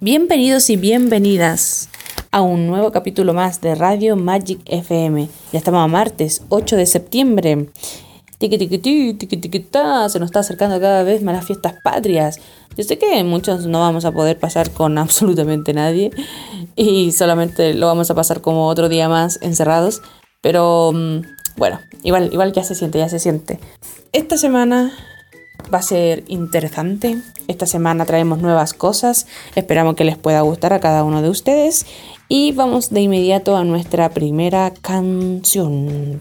Bienvenidos y bienvenidas a un nuevo capítulo más de Radio Magic FM. Ya estamos a martes 8 de septiembre. Tiki tiki tiki tiki se nos está acercando cada vez más las fiestas patrias. Yo sé que muchos no vamos a poder pasar con absolutamente nadie y solamente lo vamos a pasar como otro día más encerrados, pero mm, bueno, igual igual ya se siente, ya se siente. Esta semana va a ser interesante. Esta semana traemos nuevas cosas. Esperamos que les pueda gustar a cada uno de ustedes. Y vamos de inmediato a nuestra primera canción.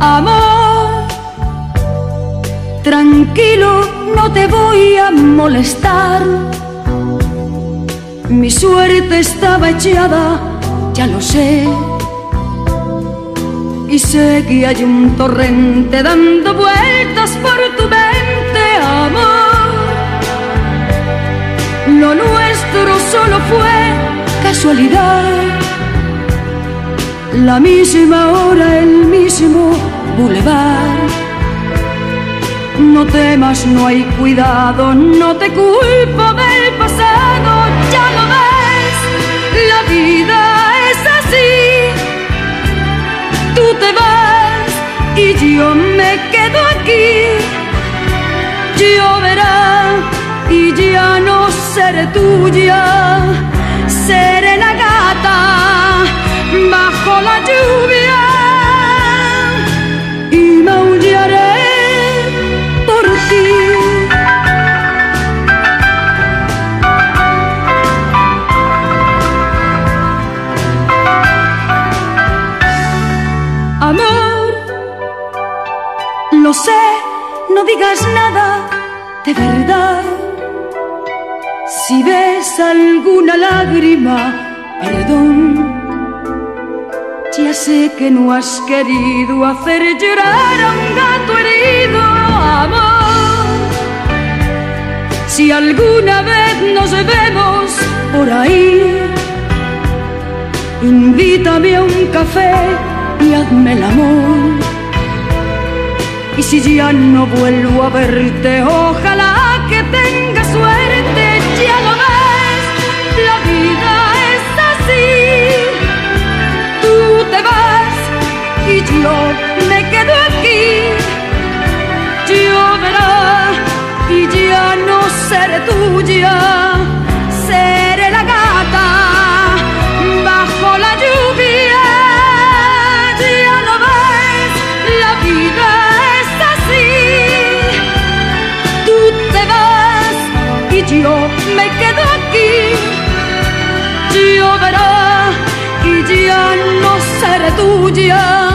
Amor, tranquilo, no te voy a molestar. Mi suerte estaba echada, ya lo sé y sé que un torrente dando vueltas por tu mente, amor. Lo nuestro solo fue casualidad. La misma hora, el mismo bulevar. No temas, no hay cuidado, no te culpo del te vas y yo me quedo aquí. Lloverá y ya no seré tuya, seré la gata bajo la lluvia Lo sé, no digas nada de verdad. Si ves alguna lágrima, perdón. Ya sé que no has querido hacer llorar a un gato herido, amor. Si alguna vez nos vemos por ahí, invítame a un café y hazme el amor y si ya no vuelvo a verte, ojalá que tenga suerte, ya lo ves, la vida es así. Tú te vas y yo me quedo aquí. Lloverá y ya no seré tuya, yo me quedo aquí. Lloverá y ya no seré tuya,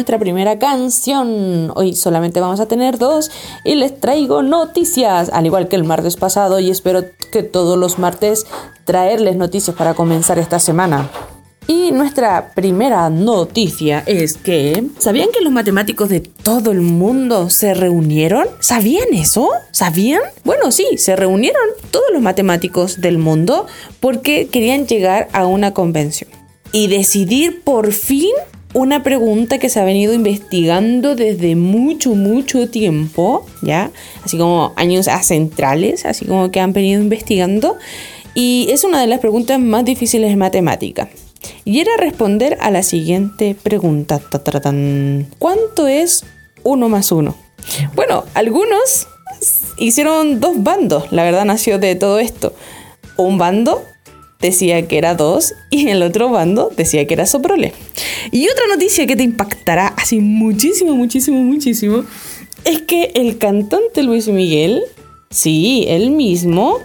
nuestra primera canción. Hoy solamente vamos a tener dos y les traigo noticias, al igual que el martes pasado y espero que todos los martes traerles noticias para comenzar esta semana. Y nuestra primera noticia es que ¿sabían que los matemáticos de todo el mundo se reunieron? ¿Sabían eso? ¿Sabían? Bueno, sí, se reunieron todos los matemáticos del mundo porque querían llegar a una convención y decidir por fin una pregunta que se ha venido investigando desde mucho, mucho tiempo, ¿ya? Así como años centrales, así como que han venido investigando. Y es una de las preguntas más difíciles de matemática. Y era responder a la siguiente pregunta. ¿Cuánto es 1 más 1? Bueno, algunos hicieron dos bandos, la verdad nació de todo esto. Un bando decía que era 2 y el otro bando decía que era soprole. Y otra noticia que te impactará así muchísimo, muchísimo, muchísimo es que el cantante Luis Miguel, sí, él mismo,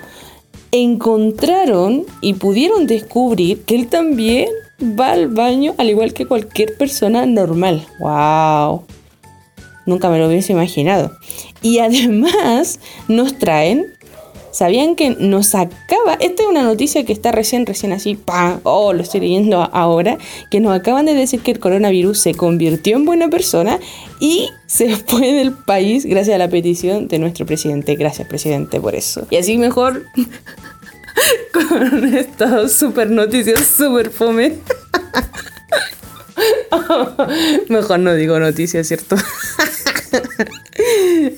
encontraron y pudieron descubrir que él también va al baño al igual que cualquier persona normal. ¡Wow! Nunca me lo hubiese imaginado. Y además nos traen ¿Sabían que nos acaba, esta es una noticia que está recién, recién así, pa, oh, lo estoy leyendo ahora, que nos acaban de decir que el coronavirus se convirtió en buena persona y se fue del país gracias a la petición de nuestro presidente. Gracias, presidente, por eso. Y así mejor con estas super noticias, super fome. Mejor no digo noticias, ¿cierto?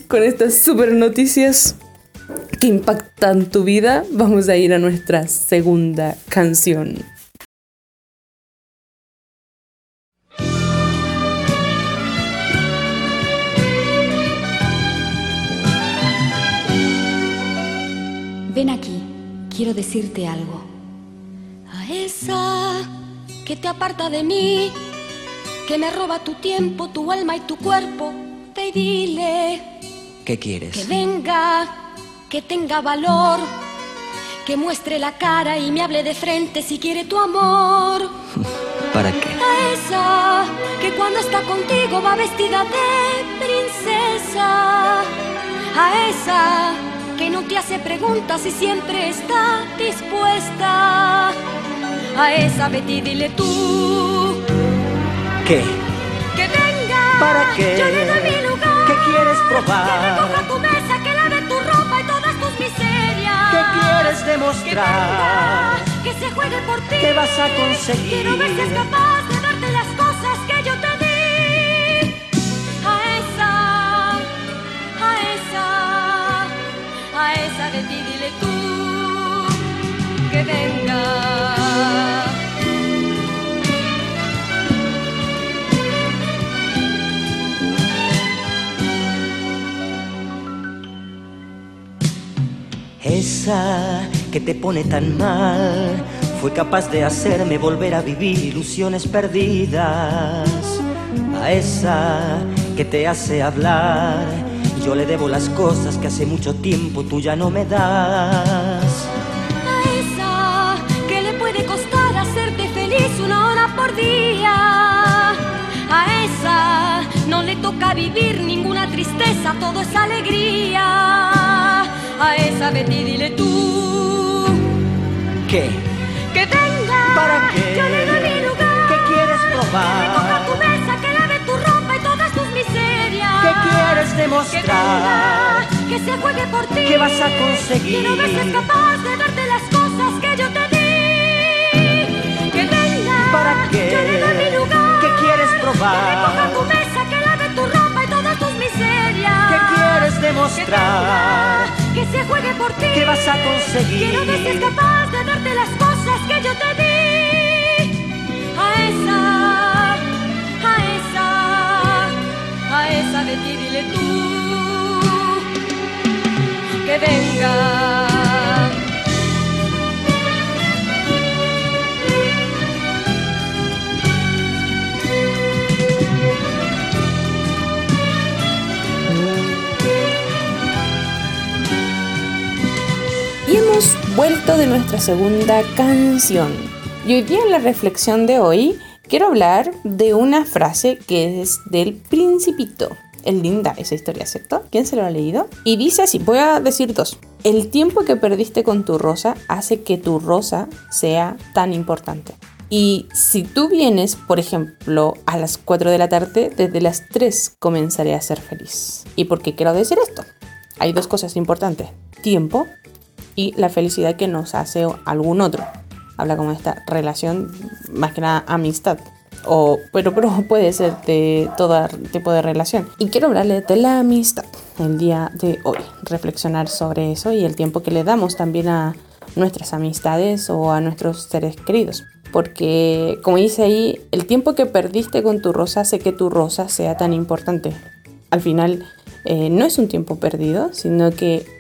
Con estas super noticias que impactan tu vida, vamos a ir a nuestra segunda canción. Ven aquí, quiero decirte algo. A esa que te aparta de mí, que me roba tu tiempo, tu alma y tu cuerpo, y dile. ¿Qué quieres? Que venga que tenga valor, que muestre la cara y me hable de frente si quiere tu amor. ¿Para qué? A esa que cuando está contigo va vestida de princesa. A esa que no te hace preguntas y siempre está dispuesta. A esa Betty dile tú. ¿Qué? Que venga. ¿Para qué? Yo le doy mi lugar. ¿Qué quieres probar? Que recoja tu mesa, quieres Que demostrar? que se juegue por ti. ¿Qué vas a conseguir? Quiero Esa que te pone tan mal fue capaz de hacerme volver a vivir ilusiones perdidas. A esa que te hace hablar, yo le debo las cosas que hace mucho tiempo tú ya no me das. A esa que le puede costar hacerte feliz una hora por día. A esa no le toca vivir ninguna tristeza, todo es alegría. A esa Betty dile tú ¿Qué? que venga. ¿Para qué? Yo le doy mi lugar. ¿Qué quieres Que probar? recoja tu mesa, que lave tu ropa y todas tus miserias. ¿Qué quieres Que demostrar? venga, que se juegue por ti. ¿Qué vas a conseguir? Quiero ver si es capaz de darte las cosas que yo te di. Que venga. ¿Para qué? Yo le doy mi lugar. ¿Qué quieres Que probar? recoja tu mesa, que lave tu ropa y todas tus miserias. ¿Qué quieres Que demostrar? venga, que se juegue por ti. ¿Qué vas a conseguir? Quiero ver si es capaz de darte las cosas que yo te di. A esa, a esa, a esa de ti dile tú que venga. Hemos vuelto de nuestra segunda canción. Y hoy día en la reflexión de hoy quiero hablar de una frase que es del Principito. Es linda esa historia, ¿cierto? ¿Quién se lo ha leído? Y dice así, voy a decir dos. El tiempo que perdiste con tu rosa hace que tu rosa sea tan importante. Y si tú vienes, por ejemplo, a las 4 de la tarde, desde las 3 comenzaré a ser feliz. ¿Y por qué quiero decir esto? Hay dos cosas importantes. Tiempo y la felicidad que nos hace algún otro. Habla como esta relación, más que nada amistad. O, pero, pero puede ser de todo tipo de relación. Y quiero hablarle de la amistad el día de hoy. Reflexionar sobre eso y el tiempo que le damos también a nuestras amistades o a nuestros seres queridos. Porque, como dice ahí, el tiempo que perdiste con tu rosa hace que tu rosa sea tan importante. Al final, eh, no es un tiempo perdido, sino que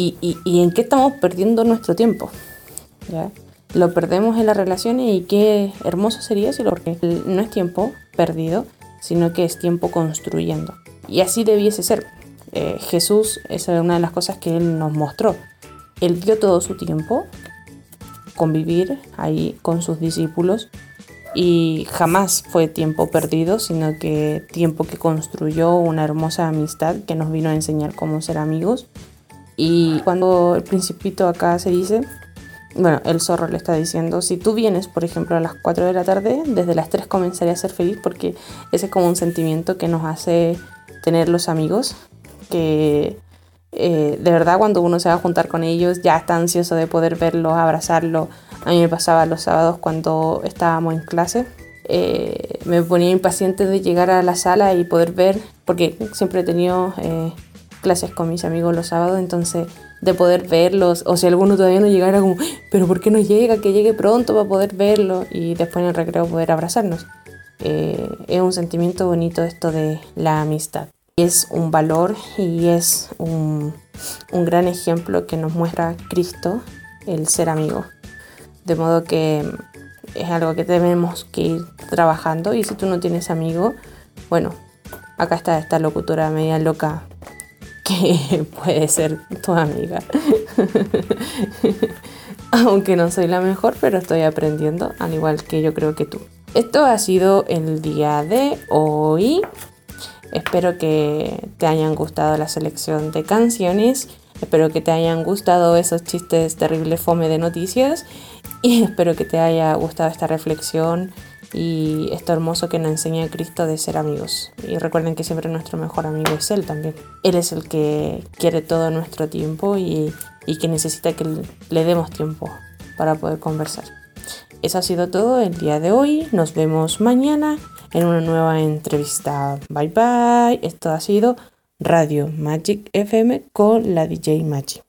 ¿Y, en qué estamos perdiendo nuestro tiempo? ¿Ya? Lo perdemos en las relaciones y qué hermoso sería si lo porque no es tiempo perdido, sino que es tiempo construyendo. Y así debiese ser. Eh, Jesús, esa es una de las cosas que Él nos mostró. Él dio todo su tiempo convivir ahí con sus discípulos, y jamás fue tiempo perdido, sino que tiempo que construyó una hermosa amistad que nos vino a enseñar cómo ser amigos. Y cuando el principito acá se dice, bueno, el zorro le está diciendo, si tú vienes, por ejemplo, a las 4 de la tarde, desde las 3 comenzaré a ser feliz porque ese es como un sentimiento que nos hace tener los amigos, que eh, de verdad cuando uno se va a juntar con ellos ya está ansioso de poder verlos, abrazarlos. A mí me pasaba los sábados cuando estábamos en clase. Eh, me ponía impaciente de llegar a la sala y poder ver, porque siempre he tenido eh, clases con mis amigos los sábados, entonces de poder verlos, o si alguno todavía no llegara como, pero ¿por qué no llega? Que llegue pronto para poder verlo y después en el recreo poder abrazarnos. es un sentimiento bonito esto de la amistad es un valor y es un, gran ejemplo que nos muestra Cristo, el ser amigo. De modo que es algo que tenemos que ir trabajando y si tú no tienes amigo, bueno, acá está esta locutora media loca que puede ser tu amiga. Aunque no soy la mejor, pero estoy aprendiendo, al igual que yo creo que tú. Esto ha sido el día de hoy. Espero que te hayan gustado la selección de canciones. Espero que te hayan gustado esos chistes terribles fome de noticias. Y espero que te haya gustado esta reflexión y esto hermoso que nos enseña Cristo de ser amigos. Y recuerden que siempre nuestro mejor amigo es Él también. Él es el que quiere todo nuestro tiempo y, y que necesita que le demos tiempo para poder conversar. Eso ha sido todo el día de hoy. Nos vemos mañana en una nueva entrevista. Bye bye. Esto ha sido Radio Magic FM con la DJ Magic.